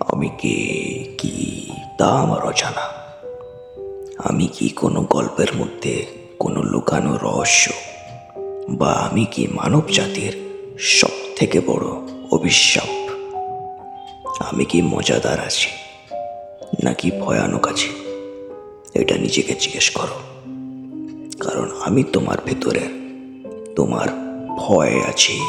আমি কে? কি? তা আমার অজানা। আমি কি কোনো গল্পের মধ্যে কোনো লুকানো রহস্য? বা আমি কি মানব জাতির সব থেকে বড় অভিশাপ? আমি কি মজাদার আছি, নাকি ভয়ানক আছি? এটা নিজেকে জিজ্ঞেস করো। কারণ আমি তোমার ভেতরে তোমার ভয় আছি।